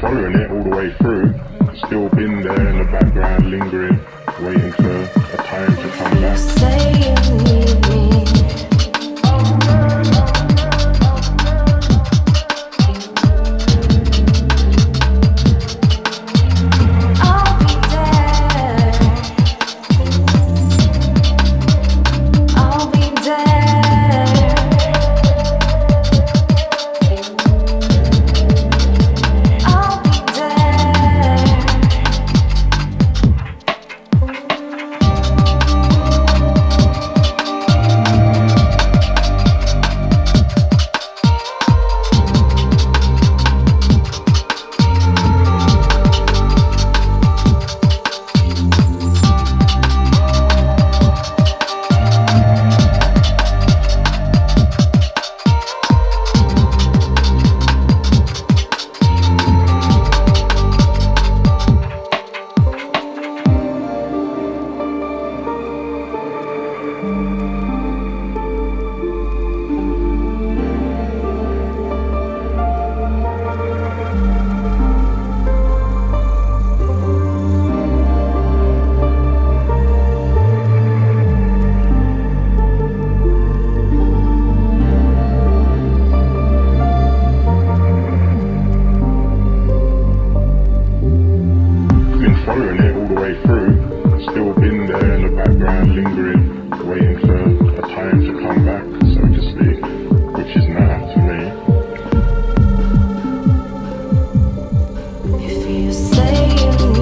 following it all the way through. Still been there in the background, lingering, waiting for a time following it all the way through, still been there in the background, lingering, waiting for a time to come back, so to speak, which is now to me. If you say you